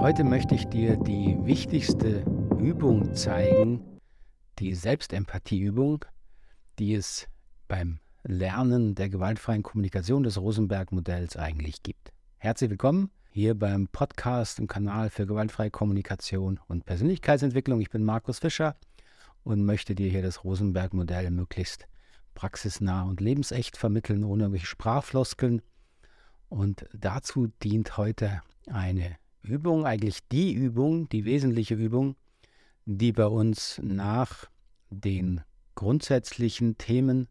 Heute möchte ich dir die wichtigste Übung zeigen, die Selbstempathieübung, die es beim Lernen der gewaltfreien Kommunikation des Rosenberg-Modells eigentlich gibt. Herzlich willkommen hier beim Podcast im Kanal für gewaltfreie Kommunikation und Persönlichkeitsentwicklung. Ich bin Markus Fischer und möchte dir hier das Rosenberg-Modell möglichst praxisnah und lebensecht vermitteln, ohne irgendwelche Sprachfloskeln. Und dazu dient heute eine Übung, eigentlich die Übung, die wesentliche Übung, die bei uns nach den grundsätzlichen Themen,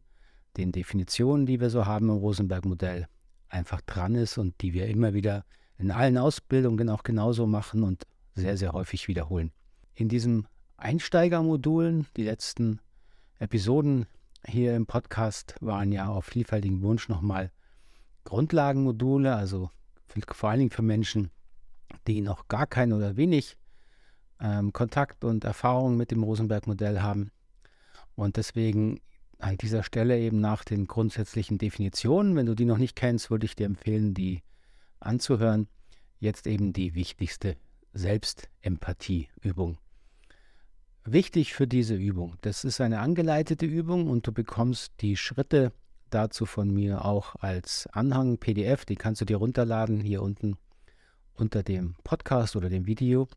den Definitionen, die wir so haben im Rosenberg-Modell, einfach dran ist und die wir immer wieder in allen Ausbildungen auch genauso machen und sehr, sehr häufig wiederholen. In diesem Einsteigermodulen, die letzten Episoden hier im Podcast waren ja auf vielfältigen Wunsch nochmal Grundlagenmodule, also vor allen Dingen für Menschen, die noch gar keinen oder wenig ähm, Kontakt und Erfahrung mit dem Rosenberg-Modell haben. Und deswegen an dieser Stelle eben nach den grundsätzlichen Definitionen, wenn du die noch nicht kennst, würde ich dir empfehlen, die anzuhören. Jetzt eben die wichtigste Selbstempathieübung. Wichtig für diese Übung, das ist eine angeleitete Übung und du bekommst die Schritte dazu von mir auch als Anhang PDF, die kannst du dir runterladen hier unten unter dem Podcast oder dem Video.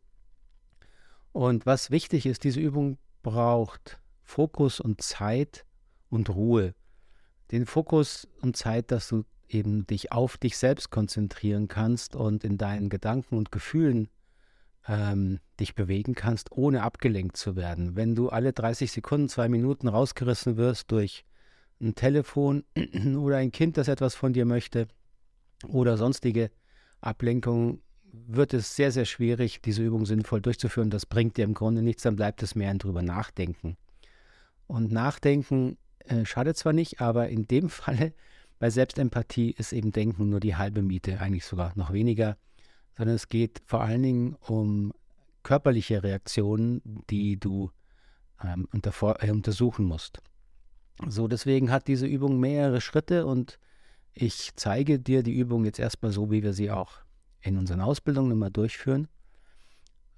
Und was wichtig ist, diese Übung braucht Fokus und Zeit und Ruhe. Den Fokus und Zeit, dass du eben dich auf dich selbst konzentrieren kannst und in deinen Gedanken und Gefühlen ähm, dich bewegen kannst, ohne abgelenkt zu werden. Wenn du alle 30 Sekunden, zwei Minuten rausgerissen wirst durch ein Telefon oder ein Kind, das etwas von dir möchte oder sonstige Ablenkungen, wird es sehr, sehr schwierig, diese Übung sinnvoll durchzuführen. Das bringt dir im Grunde nichts, dann bleibt es mehr ein drüber nachdenken. Und nachdenken äh, schadet zwar nicht, aber in dem Falle bei Selbstempathie ist eben Denken nur die halbe Miete, eigentlich sogar noch weniger, sondern es geht vor allen Dingen um körperliche Reaktionen, die du ähm, äh, untersuchen musst. So, deswegen hat diese Übung mehrere Schritte und ich zeige dir die Übung jetzt erstmal so, wie wir sie auch in unseren Ausbildungen immer durchführen.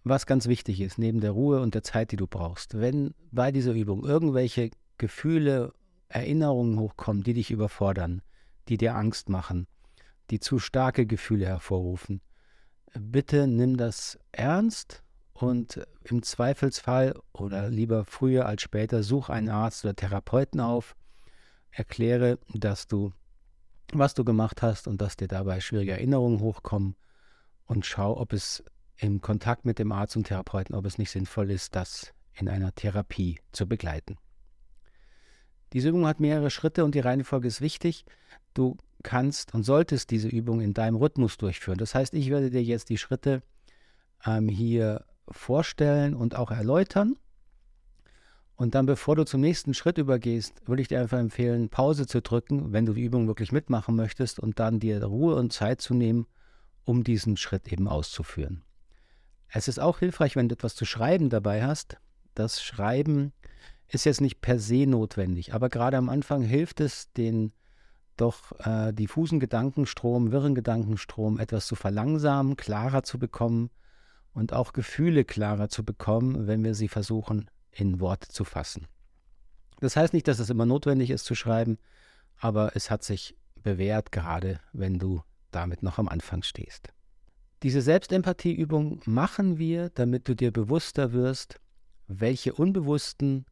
Was ganz wichtig ist, neben der Ruhe und der Zeit, die du brauchst, wenn bei dieser Übung irgendwelche Gefühle, Erinnerungen hochkommen, die dich überfordern, die dir Angst machen, die zu starke Gefühle hervorrufen, bitte nimm das ernst und im Zweifelsfall oder lieber früher als später such einen Arzt oder Therapeuten auf, erkläre, dass du was du gemacht hast und dass dir dabei schwierige Erinnerungen hochkommen und schau, ob es im Kontakt mit dem Arzt und Therapeuten, ob es nicht sinnvoll ist, das in einer Therapie zu begleiten. Diese Übung hat mehrere Schritte und die Reihenfolge ist wichtig. Du kannst und solltest diese Übung in deinem Rhythmus durchführen. Das heißt, ich werde dir jetzt die Schritte ähm, hier vorstellen und auch erläutern. Und dann, bevor du zum nächsten Schritt übergehst, würde ich dir einfach empfehlen, Pause zu drücken, wenn du die Übung wirklich mitmachen möchtest und dann dir Ruhe und Zeit zu nehmen, um diesen Schritt eben auszuführen. Es ist auch hilfreich, wenn du etwas zu schreiben dabei hast. Das Schreiben ist jetzt nicht per se notwendig, aber gerade am Anfang hilft es, den doch äh, diffusen Gedankenstrom, wirren Gedankenstrom etwas zu verlangsamen, klarer zu bekommen und auch Gefühle klarer zu bekommen, wenn wir sie versuchen in Worte zu fassen. Das heißt nicht, dass es immer notwendig ist zu schreiben, aber es hat sich bewährt, gerade wenn du damit noch am Anfang stehst. Diese Selbstempathieübung machen wir, damit du dir bewusster wirst, welche unbewussten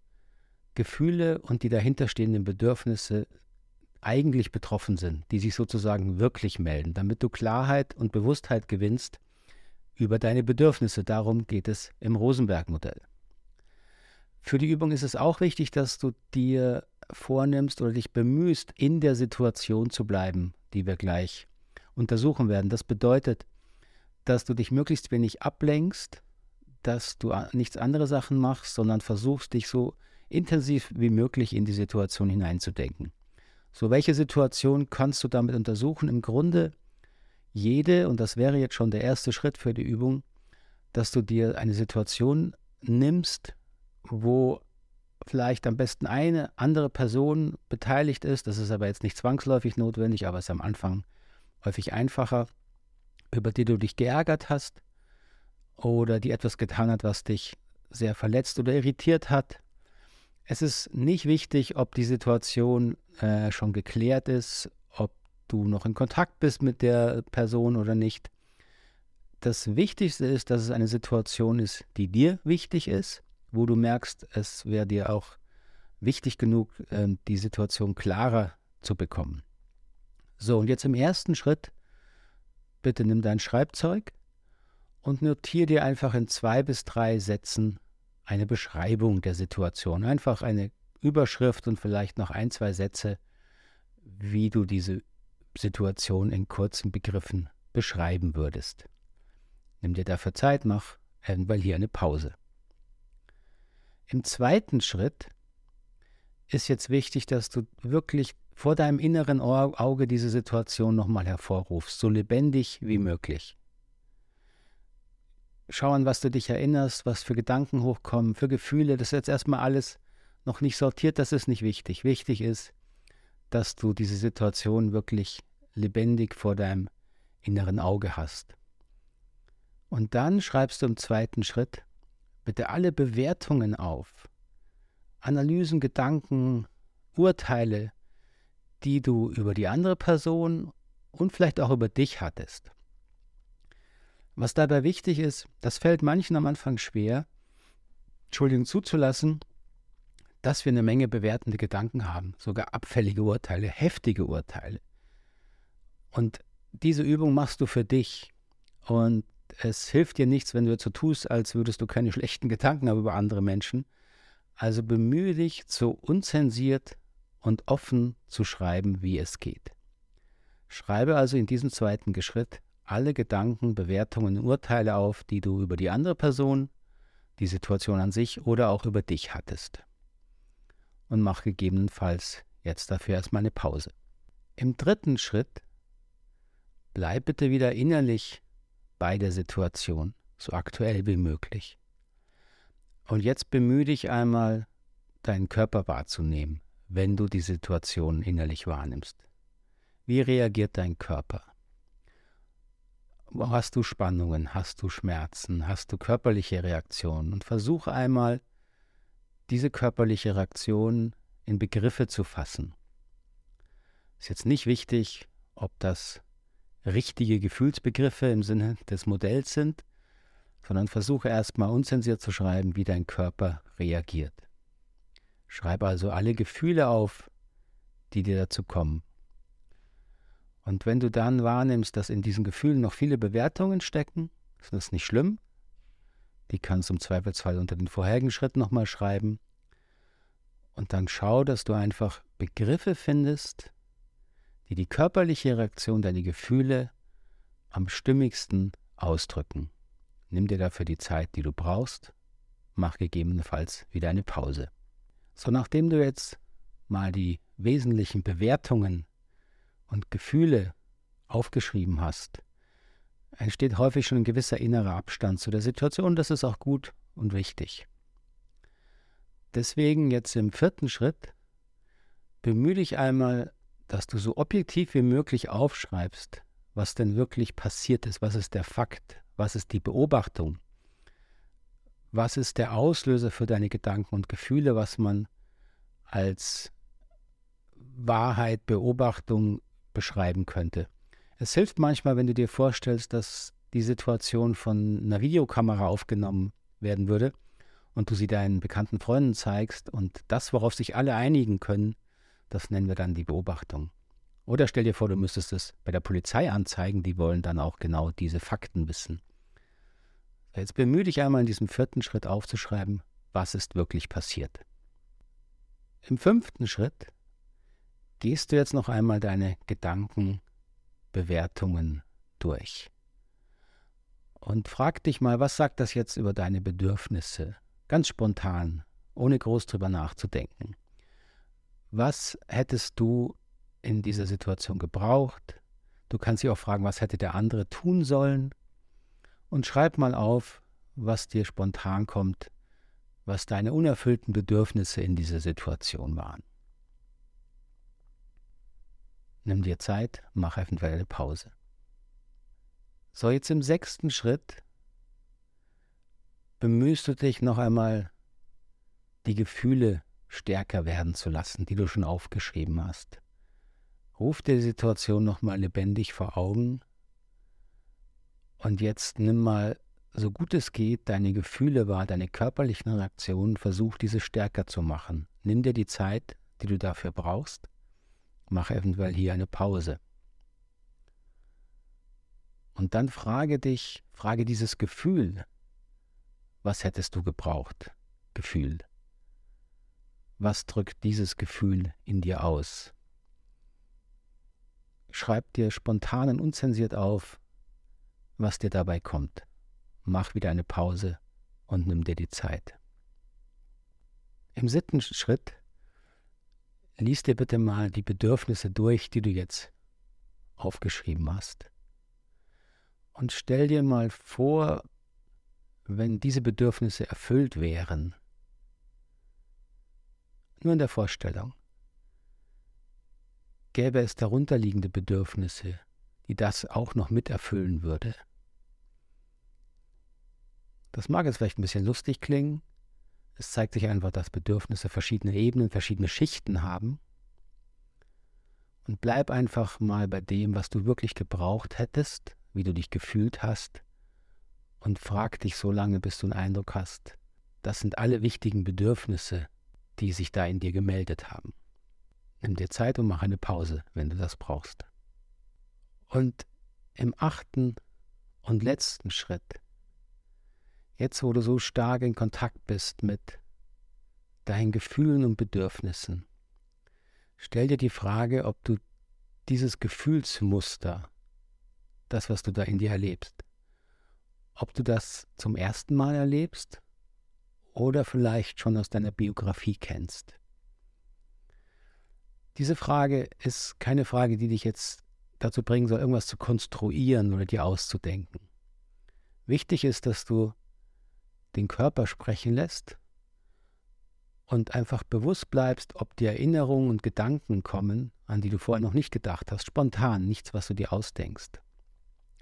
Gefühle und die dahinterstehenden Bedürfnisse eigentlich betroffen sind, die sich sozusagen wirklich melden, damit du Klarheit und Bewusstheit gewinnst über deine Bedürfnisse. Darum geht es im Rosenberg-Modell. Für die Übung ist es auch wichtig, dass du dir vornimmst oder dich bemühst, in der Situation zu bleiben, die wir gleich untersuchen werden. Das bedeutet, dass du dich möglichst wenig ablenkst, dass du nichts andere Sachen machst, sondern versuchst, dich so intensiv wie möglich in die Situation hineinzudenken. So, welche Situation kannst du damit untersuchen? Im Grunde jede, und das wäre jetzt schon der erste Schritt für die Übung, dass du dir eine Situation nimmst, wo vielleicht am besten eine andere Person beteiligt ist. Das ist aber jetzt nicht zwangsläufig notwendig, aber es ist am Anfang häufig einfacher, über die du dich geärgert hast, oder die etwas getan hat, was dich sehr verletzt oder irritiert hat. Es ist nicht wichtig, ob die Situation äh, schon geklärt ist, ob du noch in Kontakt bist mit der Person oder nicht. Das Wichtigste ist, dass es eine Situation ist, die dir wichtig ist, wo du merkst, es wäre dir auch wichtig genug, äh, die Situation klarer zu bekommen. So, und jetzt im ersten Schritt, bitte nimm dein Schreibzeug und notiere dir einfach in zwei bis drei Sätzen eine Beschreibung der Situation. Einfach eine Überschrift und vielleicht noch ein, zwei Sätze, wie du diese Situation in kurzen Begriffen beschreiben würdest. Nimm dir dafür Zeit, mach irgendwann hier eine Pause. Im zweiten Schritt ist jetzt wichtig, dass du wirklich vor deinem inneren Auge diese Situation nochmal hervorrufst, so lebendig wie möglich. Schau an, was du dich erinnerst, was für Gedanken hochkommen, für Gefühle. Das ist jetzt erstmal alles noch nicht sortiert, das ist nicht wichtig. Wichtig ist, dass du diese Situation wirklich lebendig vor deinem inneren Auge hast. Und dann schreibst du im zweiten Schritt bitte alle Bewertungen auf. Analysen, Gedanken, Urteile, die du über die andere Person und vielleicht auch über dich hattest. Was dabei wichtig ist, das fällt manchen am Anfang schwer, Entschuldigung zuzulassen, dass wir eine Menge bewertende Gedanken haben, sogar abfällige Urteile, heftige Urteile. Und diese Übung machst du für dich. Und es hilft dir nichts, wenn du jetzt so tust, als würdest du keine schlechten Gedanken haben über andere Menschen. Also bemühe dich, so unzensiert und offen zu schreiben, wie es geht. Schreibe also in diesem zweiten Schritt alle Gedanken, Bewertungen, Urteile auf, die du über die andere Person, die Situation an sich oder auch über dich hattest. Und mach gegebenenfalls jetzt dafür erstmal eine Pause. Im dritten Schritt bleib bitte wieder innerlich bei der Situation, so aktuell wie möglich. Und jetzt bemühe dich einmal, deinen Körper wahrzunehmen, wenn du die Situation innerlich wahrnimmst. Wie reagiert dein Körper? Hast du Spannungen, hast du Schmerzen, hast du körperliche Reaktionen? Und versuche einmal, diese körperliche Reaktion in Begriffe zu fassen. Ist jetzt nicht wichtig, ob das richtige Gefühlsbegriffe im Sinne des Modells sind, sondern versuche erstmal unzensiert zu schreiben, wie dein Körper reagiert. Schreibe also alle Gefühle auf, die dir dazu kommen. Und wenn du dann wahrnimmst, dass in diesen Gefühlen noch viele Bewertungen stecken, ist das nicht schlimm. Die kannst du im Zweifelsfall unter den vorherigen Schritten nochmal schreiben. Und dann schau, dass du einfach Begriffe findest, die die körperliche Reaktion deiner Gefühle am stimmigsten ausdrücken. Nimm dir dafür die Zeit, die du brauchst, mach gegebenenfalls wieder eine Pause. So, nachdem du jetzt mal die wesentlichen Bewertungen und Gefühle aufgeschrieben hast, entsteht häufig schon ein gewisser innerer Abstand zu der Situation. Das ist auch gut und wichtig. Deswegen jetzt im vierten Schritt bemühe dich einmal dass du so objektiv wie möglich aufschreibst, was denn wirklich passiert ist, was ist der Fakt, was ist die Beobachtung, was ist der Auslöser für deine Gedanken und Gefühle, was man als Wahrheit, Beobachtung beschreiben könnte. Es hilft manchmal, wenn du dir vorstellst, dass die Situation von einer Videokamera aufgenommen werden würde und du sie deinen bekannten Freunden zeigst und das, worauf sich alle einigen können, das nennen wir dann die Beobachtung. Oder stell dir vor, du müsstest es bei der Polizei anzeigen, die wollen dann auch genau diese Fakten wissen. Jetzt bemühe dich einmal in diesem vierten Schritt aufzuschreiben, was ist wirklich passiert. Im fünften Schritt gehst du jetzt noch einmal deine Gedanken, Bewertungen durch. Und frag dich mal, was sagt das jetzt über deine Bedürfnisse? Ganz spontan, ohne groß drüber nachzudenken. Was hättest du in dieser Situation gebraucht? Du kannst dich auch fragen, was hätte der andere tun sollen? Und schreib mal auf, was dir spontan kommt, was deine unerfüllten Bedürfnisse in dieser Situation waren. Nimm dir Zeit, mach eventuell eine Pause. So, jetzt im sechsten Schritt bemühst du dich noch einmal, die Gefühle stärker werden zu lassen, die du schon aufgeschrieben hast. Ruf dir die Situation nochmal lebendig vor Augen und jetzt nimm mal, so gut es geht, deine Gefühle wahr, deine körperlichen Reaktionen, versuch diese stärker zu machen. Nimm dir die Zeit, die du dafür brauchst, mach eventuell hier eine Pause. Und dann frage dich, frage dieses Gefühl, was hättest du gebraucht? Gefühl. Was drückt dieses Gefühl in dir aus? Schreib dir spontan und unzensiert auf, was dir dabei kommt. Mach wieder eine Pause und nimm dir die Zeit. Im siebten Schritt lies dir bitte mal die Bedürfnisse durch, die du jetzt aufgeschrieben hast. Und stell dir mal vor, wenn diese Bedürfnisse erfüllt wären. Nur in der Vorstellung. Gäbe es darunterliegende Bedürfnisse, die das auch noch mit erfüllen würde. Das mag jetzt vielleicht ein bisschen lustig klingen. Es zeigt sich einfach, dass Bedürfnisse verschiedene Ebenen, verschiedene Schichten haben. Und bleib einfach mal bei dem, was du wirklich gebraucht hättest, wie du dich gefühlt hast, und frag dich so lange, bis du einen Eindruck hast, das sind alle wichtigen Bedürfnisse, die sich da in dir gemeldet haben. Nimm dir Zeit und mach eine Pause, wenn du das brauchst. Und im achten und letzten Schritt, jetzt wo du so stark in Kontakt bist mit deinen Gefühlen und Bedürfnissen, stell dir die Frage, ob du dieses Gefühlsmuster, das, was du da in dir erlebst, ob du das zum ersten Mal erlebst oder vielleicht schon aus deiner Biografie kennst. Diese Frage ist keine Frage, die dich jetzt dazu bringen soll, irgendwas zu konstruieren oder dir auszudenken. Wichtig ist, dass du den Körper sprechen lässt und einfach bewusst bleibst, ob die Erinnerungen und Gedanken kommen, an die du vorher noch nicht gedacht hast, spontan, nichts, was du dir ausdenkst.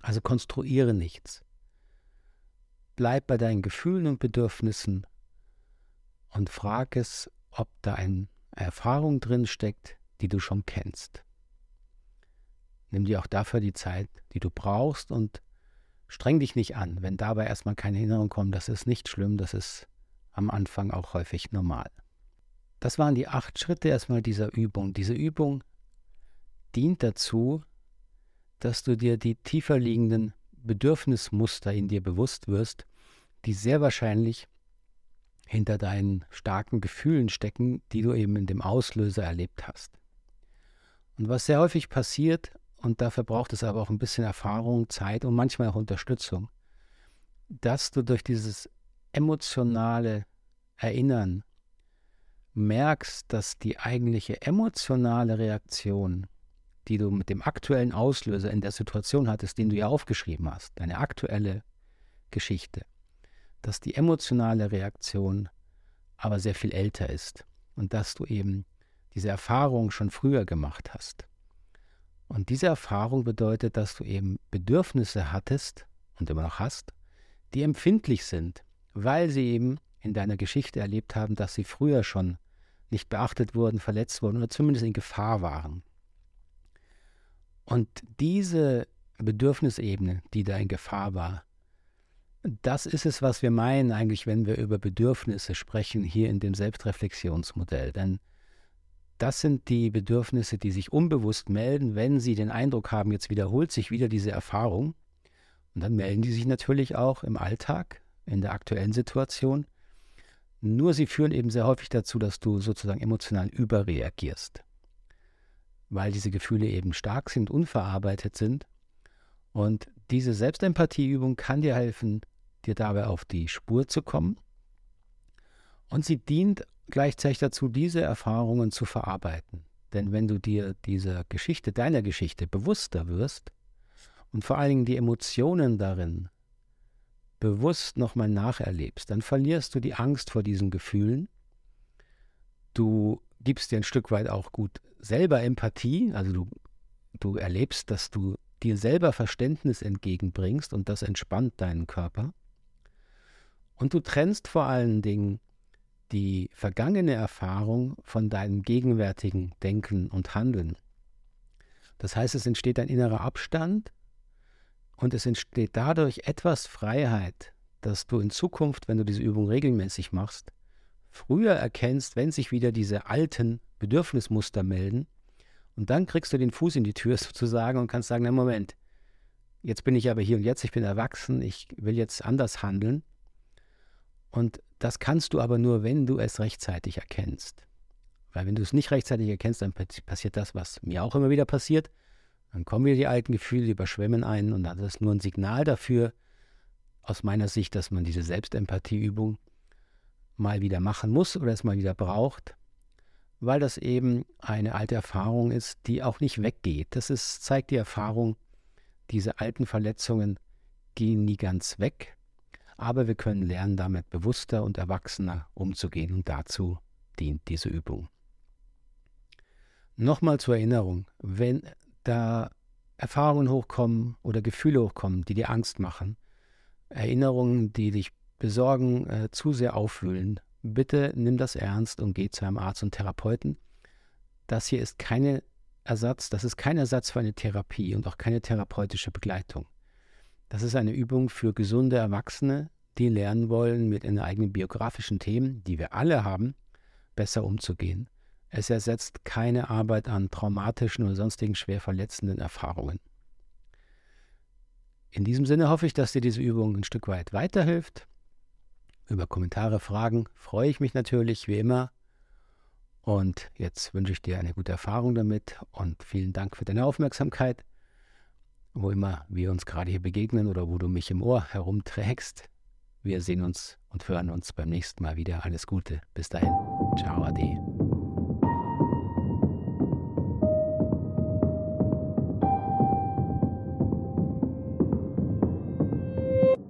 Also konstruiere nichts. Bleib bei deinen Gefühlen und Bedürfnissen und frag es, ob da eine Erfahrung drin steckt, die du schon kennst. Nimm dir auch dafür die Zeit, die du brauchst und streng dich nicht an. Wenn dabei erstmal keine Erinnerung kommt, das ist nicht schlimm, das ist am Anfang auch häufig normal. Das waren die acht Schritte erstmal dieser Übung. Diese Übung dient dazu, dass du dir die tiefer liegenden Bedürfnismuster in dir bewusst wirst, die sehr wahrscheinlich hinter deinen starken Gefühlen stecken, die du eben in dem Auslöser erlebt hast. Und was sehr häufig passiert, und dafür braucht es aber auch ein bisschen Erfahrung, Zeit und manchmal auch Unterstützung, dass du durch dieses emotionale Erinnern merkst, dass die eigentliche emotionale Reaktion, die du mit dem aktuellen Auslöser in der Situation hattest, den du ja aufgeschrieben hast, deine aktuelle Geschichte, dass die emotionale Reaktion aber sehr viel älter ist und dass du eben diese Erfahrung schon früher gemacht hast. Und diese Erfahrung bedeutet, dass du eben Bedürfnisse hattest und immer noch hast, die empfindlich sind, weil sie eben in deiner Geschichte erlebt haben, dass sie früher schon nicht beachtet wurden, verletzt wurden oder zumindest in Gefahr waren. Und diese Bedürfnisebene, die da in Gefahr war, das ist es, was wir meinen eigentlich, wenn wir über Bedürfnisse sprechen, hier in dem Selbstreflexionsmodell. Denn das sind die Bedürfnisse, die sich unbewusst melden, wenn sie den Eindruck haben, jetzt wiederholt sich wieder diese Erfahrung. Und dann melden die sich natürlich auch im Alltag, in der aktuellen Situation. Nur sie führen eben sehr häufig dazu, dass du sozusagen emotional überreagierst, weil diese Gefühle eben stark sind, unverarbeitet sind. Und diese Selbstempathieübung kann dir helfen, dir dabei auf die Spur zu kommen. Und sie dient gleichzeitig dazu, diese Erfahrungen zu verarbeiten. Denn wenn du dir dieser Geschichte, deiner Geschichte bewusster wirst und vor allen Dingen die Emotionen darin bewusst nochmal nacherlebst, dann verlierst du die Angst vor diesen Gefühlen. Du gibst dir ein Stück weit auch gut selber Empathie, also du, du erlebst, dass du dir selber Verständnis entgegenbringst und das entspannt deinen Körper. Und du trennst vor allen Dingen die vergangene Erfahrung von deinem gegenwärtigen Denken und Handeln. Das heißt, es entsteht ein innerer Abstand und es entsteht dadurch etwas Freiheit, dass du in Zukunft, wenn du diese Übung regelmäßig machst, früher erkennst, wenn sich wieder diese alten Bedürfnismuster melden. Und dann kriegst du den Fuß in die Tür sozusagen und kannst sagen, na Moment, jetzt bin ich aber hier und jetzt, ich bin erwachsen, ich will jetzt anders handeln. Und das kannst du aber nur, wenn du es rechtzeitig erkennst. Weil wenn du es nicht rechtzeitig erkennst, dann passiert das, was mir auch immer wieder passiert. Dann kommen wieder die alten Gefühle, die überschwemmen einen und das ist nur ein Signal dafür, aus meiner Sicht, dass man diese Selbstempathieübung mal wieder machen muss oder es mal wieder braucht, weil das eben eine alte Erfahrung ist, die auch nicht weggeht. Das ist, zeigt die Erfahrung, diese alten Verletzungen gehen nie ganz weg, aber wir können lernen, damit bewusster und erwachsener umzugehen und dazu dient diese Übung. Nochmal zur Erinnerung, wenn da Erfahrungen hochkommen oder Gefühle hochkommen, die dir Angst machen, Erinnerungen, die dich besorgen, äh, zu sehr aufwühlen, bitte nimm das ernst und geh zu einem Arzt und Therapeuten. Das hier ist keine Ersatz, das ist kein Ersatz für eine Therapie und auch keine therapeutische Begleitung. Das ist eine Übung für gesunde Erwachsene, die lernen wollen, mit ihren eigenen biografischen Themen, die wir alle haben, besser umzugehen. Es ersetzt keine Arbeit an traumatischen oder sonstigen schwer verletzenden Erfahrungen. In diesem Sinne hoffe ich, dass dir diese Übung ein Stück weit weiterhilft. Über Kommentare, Fragen freue ich mich natürlich, wie immer. Und jetzt wünsche ich dir eine gute Erfahrung damit und vielen Dank für deine Aufmerksamkeit. Wo immer wir uns gerade hier begegnen oder wo du mich im Ohr herumträgst. Wir sehen uns und hören uns beim nächsten Mal wieder. Alles Gute. Bis dahin. Ciao, Ade.